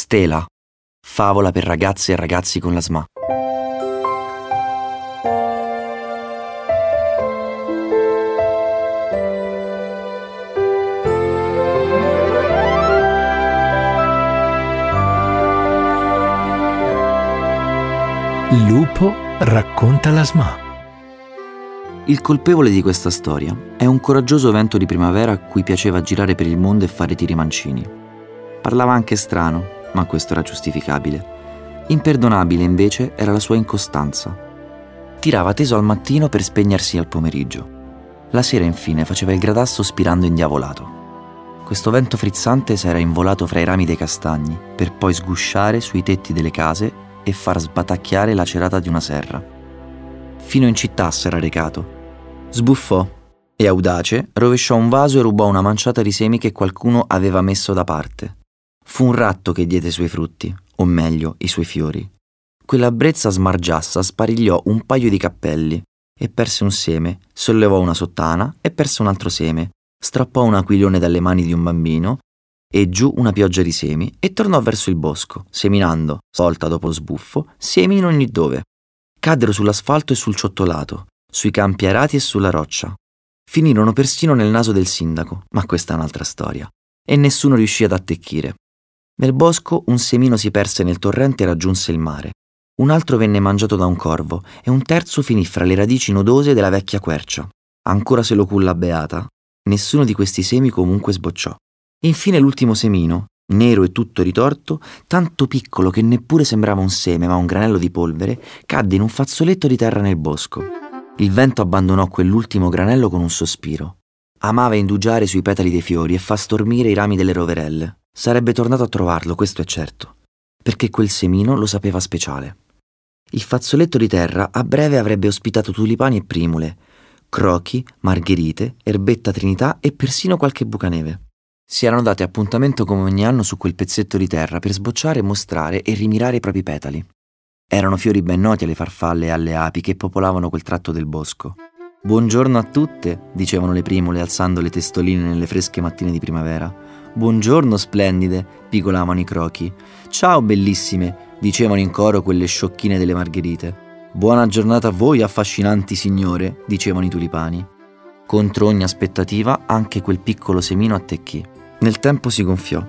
Stela, favola per ragazze e ragazzi con la SMA. Lupo racconta la SMA. Il colpevole di questa storia è un coraggioso vento di primavera a cui piaceva girare per il mondo e fare tiri mancini. Parlava anche strano, ma questo era giustificabile. Imperdonabile invece era la sua incostanza. Tirava teso al mattino per spegnersi al pomeriggio. La sera infine faceva il gradasso spirando indiavolato. Questo vento frizzante s'era involato fra i rami dei castagni per poi sgusciare sui tetti delle case e far sbatacchiare la cerata di una serra. Fino in città s'era recato. Sbuffò e, audace, rovesciò un vaso e rubò una manciata di semi che qualcuno aveva messo da parte. Fu un ratto che diede i suoi frutti, o meglio, i suoi fiori. Quella brezza smargiassa sparigliò un paio di cappelli e perse un seme, sollevò una sottana e perse un altro seme, strappò un aquilone dalle mani di un bambino e giù una pioggia di semi e tornò verso il bosco, seminando, volta dopo sbuffo, semi in ogni dove. Caddero sull'asfalto e sul ciottolato, sui campi arati e sulla roccia. Finirono persino nel naso del sindaco, ma questa è un'altra storia, e nessuno riuscì ad attecchire. Nel bosco un semino si perse nel torrente e raggiunse il mare. Un altro venne mangiato da un corvo e un terzo finì fra le radici nodose della vecchia quercia. Ancora se lo culla beata, nessuno di questi semi comunque sbocciò. Infine l'ultimo semino, nero e tutto ritorto, tanto piccolo che neppure sembrava un seme ma un granello di polvere, cadde in un fazzoletto di terra nel bosco. Il vento abbandonò quell'ultimo granello con un sospiro. Amava indugiare sui petali dei fiori e far stormire i rami delle roverelle. Sarebbe tornato a trovarlo, questo è certo, perché quel semino lo sapeva speciale. Il fazzoletto di terra a breve avrebbe ospitato tulipani e primule, crochi, margherite, erbetta trinità e persino qualche bucaneve. Si erano dati appuntamento come ogni anno su quel pezzetto di terra per sbocciare, mostrare e rimirare i propri petali. Erano fiori ben noti alle farfalle e alle api che popolavano quel tratto del bosco. Buongiorno a tutte, dicevano le primule alzando le testoline nelle fresche mattine di primavera. Buongiorno splendide, pigolavano i crochi. Ciao bellissime, dicevano in coro quelle sciocchine delle margherite. Buona giornata a voi, affascinanti signore, dicevano i tulipani. Contro ogni aspettativa anche quel piccolo semino attecchì. Nel tempo si gonfiò.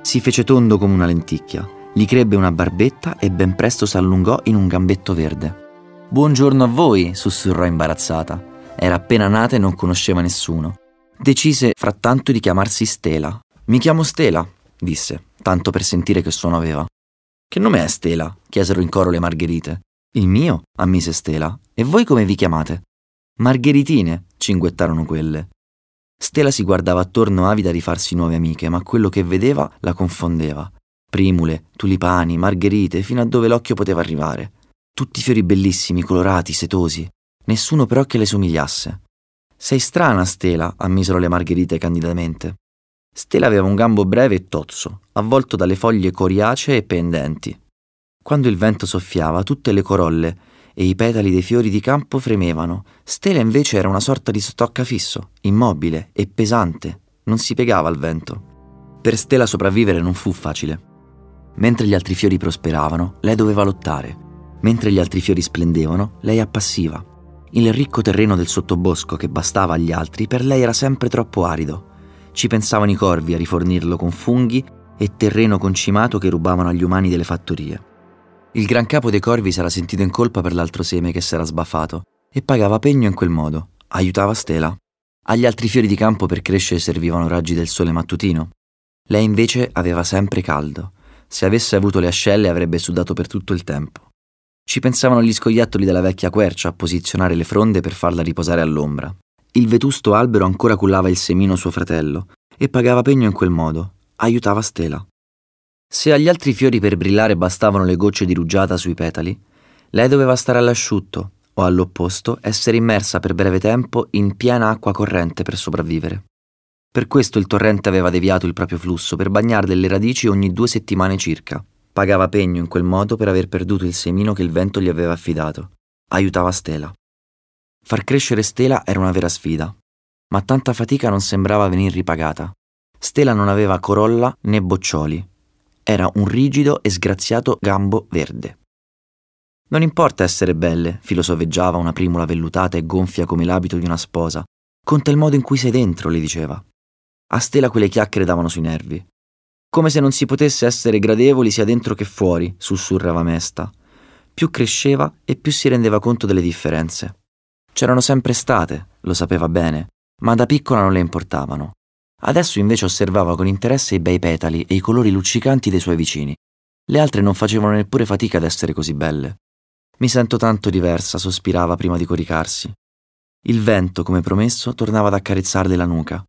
Si fece tondo come una lenticchia, gli crebbe una barbetta e ben presto s'allungò in un gambetto verde. Buongiorno a voi, sussurrò imbarazzata. Era appena nata e non conosceva nessuno. Decise frattanto di chiamarsi Stela. Mi chiamo Stela, disse, tanto per sentire che suono aveva. Che nome è Stela? chiesero in coro le margherite. Il mio, ammise Stela. E voi come vi chiamate? Margheritine, cinguettarono quelle. Stella si guardava attorno avida di farsi nuove amiche, ma quello che vedeva la confondeva. Primule, tulipani, margherite, fino a dove l'occhio poteva arrivare. Tutti fiori bellissimi, colorati, setosi. Nessuno però che le somigliasse. Sei strana, Stela, ammisero le margherite candidamente. Stella aveva un gambo breve e tozzo, avvolto dalle foglie coriacee e pendenti. Quando il vento soffiava, tutte le corolle e i petali dei fiori di campo fremevano. Stella invece era una sorta di stocca fisso, immobile e pesante, non si piegava al vento. Per Stella sopravvivere non fu facile. Mentre gli altri fiori prosperavano, lei doveva lottare. Mentre gli altri fiori splendevano, lei appassiva. Il ricco terreno del sottobosco che bastava agli altri per lei era sempre troppo arido. Ci pensavano i corvi a rifornirlo con funghi e terreno concimato che rubavano agli umani delle fattorie. Il gran capo dei corvi s'era sentito in colpa per l'altro seme che s'era sbaffato e pagava pegno in quel modo, aiutava Stela. Agli altri fiori di campo per crescere servivano raggi del sole mattutino. Lei invece aveva sempre caldo. Se avesse avuto le ascelle avrebbe sudato per tutto il tempo. Ci pensavano gli scoiattoli della vecchia quercia a posizionare le fronde per farla riposare all'ombra. Il vetusto albero ancora cullava il semino suo fratello e pagava pegno in quel modo, aiutava Stela. Se agli altri fiori per brillare bastavano le gocce di rugiada sui petali, lei doveva stare all'asciutto o all'opposto essere immersa per breve tempo in piena acqua corrente per sopravvivere. Per questo il torrente aveva deviato il proprio flusso per bagnarle le radici ogni due settimane circa. Pagava pegno in quel modo per aver perduto il semino che il vento gli aveva affidato. Aiutava Stela. Far crescere Stela era una vera sfida, ma tanta fatica non sembrava venir ripagata. Stela non aveva corolla né boccioli, era un rigido e sgraziato gambo verde. Non importa essere belle, filosofeggiava una primula vellutata e gonfia come l'abito di una sposa. Conta il modo in cui sei dentro, le diceva. A Stella quelle chiacchiere davano sui nervi. Come se non si potesse essere gradevoli sia dentro che fuori, sussurrava Mesta. Più cresceva e più si rendeva conto delle differenze. C'erano sempre state, lo sapeva bene, ma da piccola non le importavano. Adesso invece osservava con interesse i bei petali e i colori luccicanti dei suoi vicini. Le altre non facevano neppure fatica ad essere così belle. Mi sento tanto diversa, sospirava prima di coricarsi. Il vento, come promesso, tornava ad accarezzarle la nuca.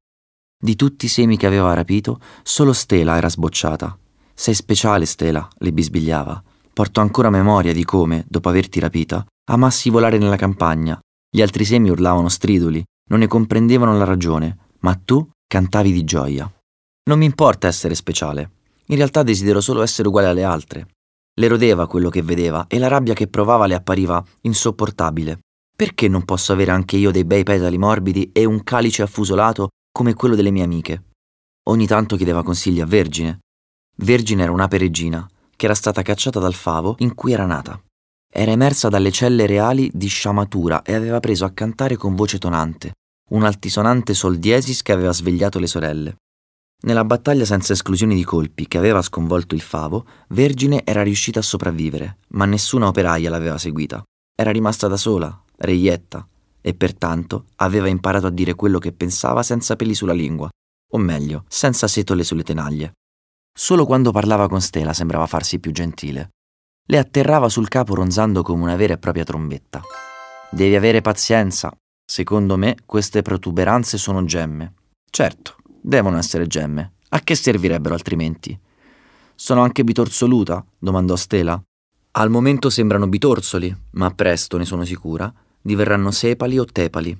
Di tutti i semi che aveva rapito, solo Stela era sbocciata. Sei speciale, Stela, le bisbigliava. Porto ancora memoria di come, dopo averti rapita, amassi volare nella campagna. Gli altri semi urlavano striduli, non ne comprendevano la ragione, ma tu cantavi di gioia. Non mi importa essere speciale. In realtà desidero solo essere uguale alle altre. Le rodeva quello che vedeva e la rabbia che provava le appariva insopportabile. Perché non posso avere anche io dei bei petali morbidi e un calice affusolato come quello delle mie amiche. Ogni tanto chiedeva consigli a Vergine. Vergine era un'ape regina, che era stata cacciata dal favo in cui era nata. Era emersa dalle celle reali di sciamatura e aveva preso a cantare con voce tonante, un altisonante sol diesis che aveva svegliato le sorelle. Nella battaglia senza esclusioni di colpi che aveva sconvolto il favo, Vergine era riuscita a sopravvivere, ma nessuna operaia l'aveva seguita. Era rimasta da sola, reietta, e pertanto aveva imparato a dire quello che pensava senza peli sulla lingua, o meglio, senza setole sulle tenaglie. Solo quando parlava con Stella sembrava farsi più gentile. Le atterrava sul capo ronzando come una vera e propria trombetta. Devi avere pazienza. Secondo me queste protuberanze sono gemme. Certo, devono essere gemme. A che servirebbero altrimenti? Sono anche bitorzoluta? domandò Stella. Al momento sembrano bitorzoli, ma presto, ne sono sicura, diverranno sepali o tepali.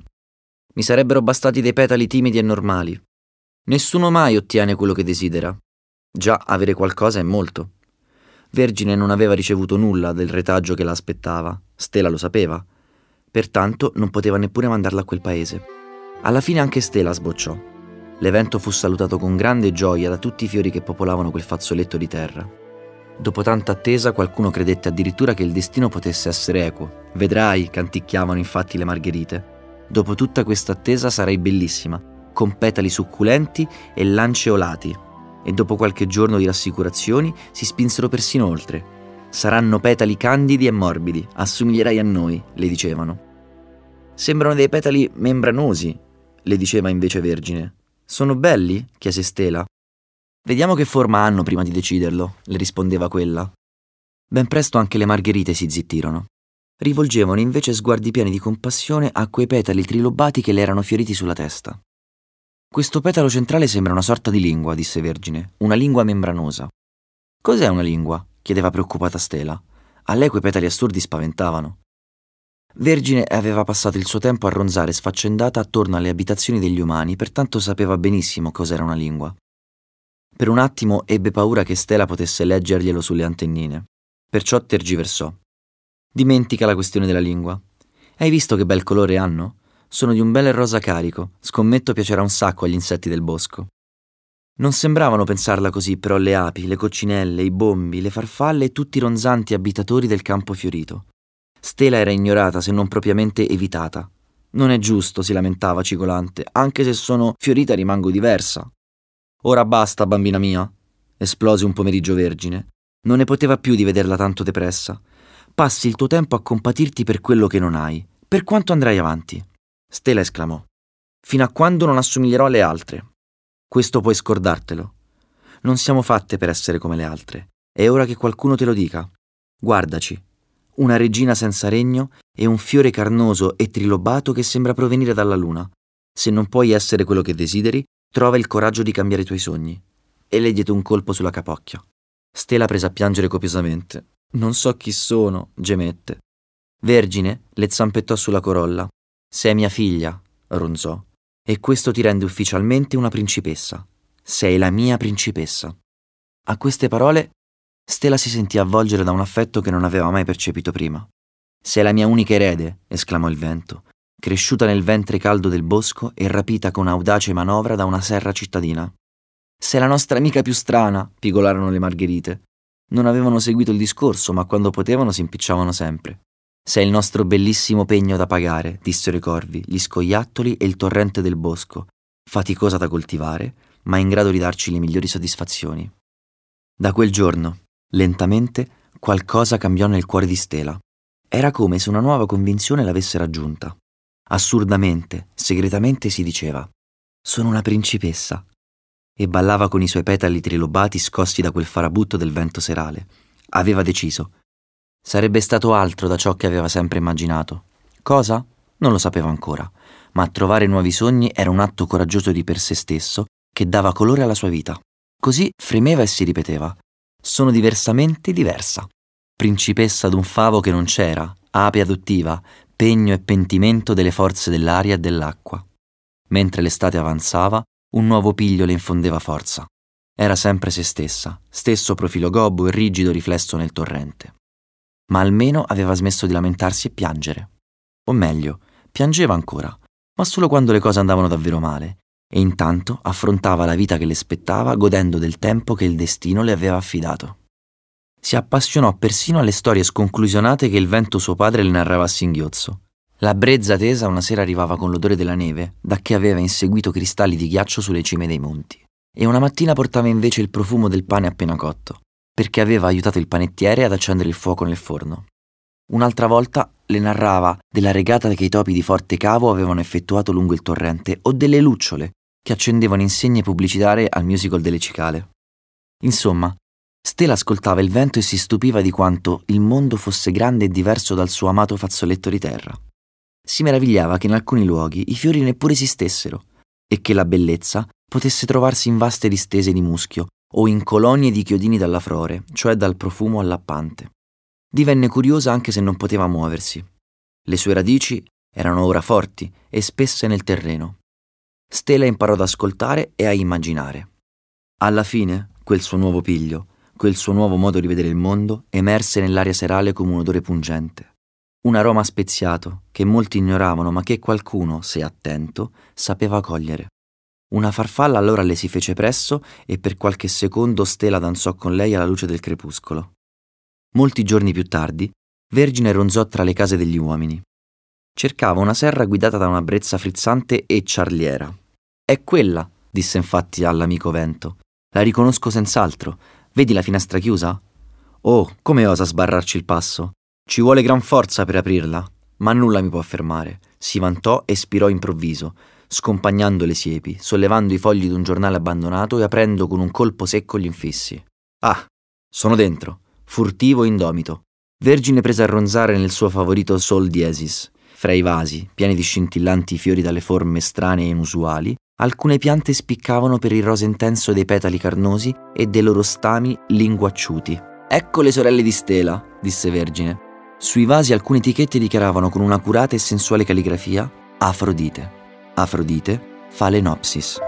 Mi sarebbero bastati dei petali timidi e normali. Nessuno mai ottiene quello che desidera. Già avere qualcosa è molto. Vergine non aveva ricevuto nulla del retaggio che la aspettava, Stella lo sapeva. Pertanto non poteva neppure mandarla a quel paese. Alla fine anche Stella sbocciò. L'evento fu salutato con grande gioia da tutti i fiori che popolavano quel fazzoletto di terra. Dopo tanta attesa qualcuno credette addirittura che il destino potesse essere equo. Vedrai, canticchiavano infatti le margherite. Dopo tutta questa attesa sarai bellissima, con petali succulenti e lanceolati. E dopo qualche giorno di rassicurazioni si spinsero persino oltre. Saranno petali candidi e morbidi, assomiglierai a noi, le dicevano. Sembrano dei petali membranosi, le diceva invece Vergine. Sono belli? chiese Stela. Vediamo che forma hanno prima di deciderlo, le rispondeva quella. Ben presto anche le margherite si zittirono. Rivolgevano invece sguardi pieni di compassione a quei petali trilobati che le erano fioriti sulla testa. Questo petalo centrale sembra una sorta di lingua, disse Vergine, una lingua membranosa. Cos'è una lingua? chiedeva preoccupata Stella. A lei quei petali assurdi spaventavano. Vergine aveva passato il suo tempo a ronzare sfaccendata attorno alle abitazioni degli umani, pertanto sapeva benissimo cos'era una lingua. Per un attimo ebbe paura che Stella potesse leggerglielo sulle antennine. Perciò tergiversò. Dimentica la questione della lingua. Hai visto che bel colore hanno? Sono di un bel rosa carico. Scommetto piacerà un sacco agli insetti del bosco. Non sembravano pensarla così, però le api, le coccinelle, i bombi, le farfalle e tutti i ronzanti abitatori del campo fiorito. Stella era ignorata, se non propriamente evitata. Non è giusto, si lamentava cigolante, anche se sono fiorita rimango diversa. Ora basta, bambina mia, esplose un pomeriggio vergine. Non ne poteva più di vederla tanto depressa. Passi il tuo tempo a compatirti per quello che non hai. Per quanto andrai avanti? Stella esclamò. Fino a quando non assomiglierò alle altre. Questo puoi scordartelo. Non siamo fatte per essere come le altre. È ora che qualcuno te lo dica. Guardaci. Una regina senza regno e un fiore carnoso e trilobato che sembra provenire dalla luna. Se non puoi essere quello che desideri, Trova il coraggio di cambiare i tuoi sogni. E le diede un colpo sulla capocchia. Stella prese a piangere copiosamente. Non so chi sono, gemette. Vergine le zampettò sulla corolla. Sei mia figlia, ronzò, e questo ti rende ufficialmente una principessa. Sei la mia principessa. A queste parole, Stella si sentì avvolgere da un affetto che non aveva mai percepito prima. Sei la mia unica erede, esclamò il vento, cresciuta nel ventre caldo del bosco e rapita con audace manovra da una serra cittadina. Sei la nostra amica più strana, pigolarono le margherite. Non avevano seguito il discorso, ma quando potevano si impicciavano sempre. Sei il nostro bellissimo pegno da pagare, dissero i corvi, gli scoiattoli e il torrente del bosco, faticosa da coltivare, ma in grado di darci le migliori soddisfazioni. Da quel giorno, lentamente, qualcosa cambiò nel cuore di Stella. Era come se una nuova convinzione l'avesse raggiunta. Assurdamente, segretamente si diceva: Sono una principessa. E ballava con i suoi petali trilobati scossi da quel farabutto del vento serale. Aveva deciso. Sarebbe stato altro da ciò che aveva sempre immaginato. Cosa? Non lo sapeva ancora, ma trovare nuovi sogni era un atto coraggioso di per sé stesso che dava colore alla sua vita. Così fremeva e si ripeteva. Sono diversamente diversa. Principessa d'un favo che non c'era, ape adottiva, pegno e pentimento delle forze dell'aria e dell'acqua. Mentre l'estate avanzava, un nuovo piglio le infondeva forza. Era sempre se stessa, stesso profilo gobbo e rigido riflesso nel torrente. Ma almeno aveva smesso di lamentarsi e piangere. O meglio, piangeva ancora, ma solo quando le cose andavano davvero male, e intanto affrontava la vita che le spettava godendo del tempo che il destino le aveva affidato. Si appassionò persino alle storie sconclusionate che il vento suo padre le narrava a singhiozzo. La brezza tesa una sera arrivava con l'odore della neve, da che aveva inseguito cristalli di ghiaccio sulle cime dei monti, e una mattina portava invece il profumo del pane appena cotto, perché aveva aiutato il panettiere ad accendere il fuoco nel forno. Un'altra volta le narrava della regata che i topi di Forte Cavo avevano effettuato lungo il torrente o delle lucciole che accendevano insegne pubblicitarie al musical delle cicale. Insomma, Stella ascoltava il vento e si stupiva di quanto il mondo fosse grande e diverso dal suo amato fazzoletto di terra. Si meravigliava che in alcuni luoghi i fiori neppure esistessero e che la bellezza potesse trovarsi in vaste distese di muschio o in colonie di chiodini dalla flore, cioè dal profumo allappante. Divenne curiosa anche se non poteva muoversi. Le sue radici erano ora forti e spesse nel terreno, Stella imparò ad ascoltare e a immaginare. Alla fine, quel suo nuovo piglio, quel suo nuovo modo di vedere il mondo, emerse nell'aria serale come un odore pungente. Un aroma speziato che molti ignoravano ma che qualcuno, se attento, sapeva cogliere. Una farfalla allora le si fece presso e per qualche secondo Stella danzò con lei alla luce del crepuscolo. Molti giorni più tardi, Vergine ronzò tra le case degli uomini. Cercava una serra guidata da una brezza frizzante e ciarliera. È quella, disse infatti all'amico vento. La riconosco senz'altro. Vedi la finestra chiusa? Oh, come osa sbarrarci il passo? Ci vuole gran forza per aprirla, ma nulla mi può fermare. Si vantò e spirò improvviso, scompagnando le siepi, sollevando i fogli d'un giornale abbandonato e aprendo con un colpo secco gli infissi. Ah, sono dentro, furtivo e indomito. Vergine prese a ronzare nel suo favorito sol diesis. Fra i vasi, pieni di scintillanti fiori dalle forme strane e inusuali, alcune piante spiccavano per il rosa intenso dei petali carnosi e dei loro stami linguacciuti. Ecco le sorelle di Stela, disse Vergine. Sui vasi alcune etichette dichiaravano con una curata e sensuale calligrafia Afrodite. Afrodite, Phalaenopsis.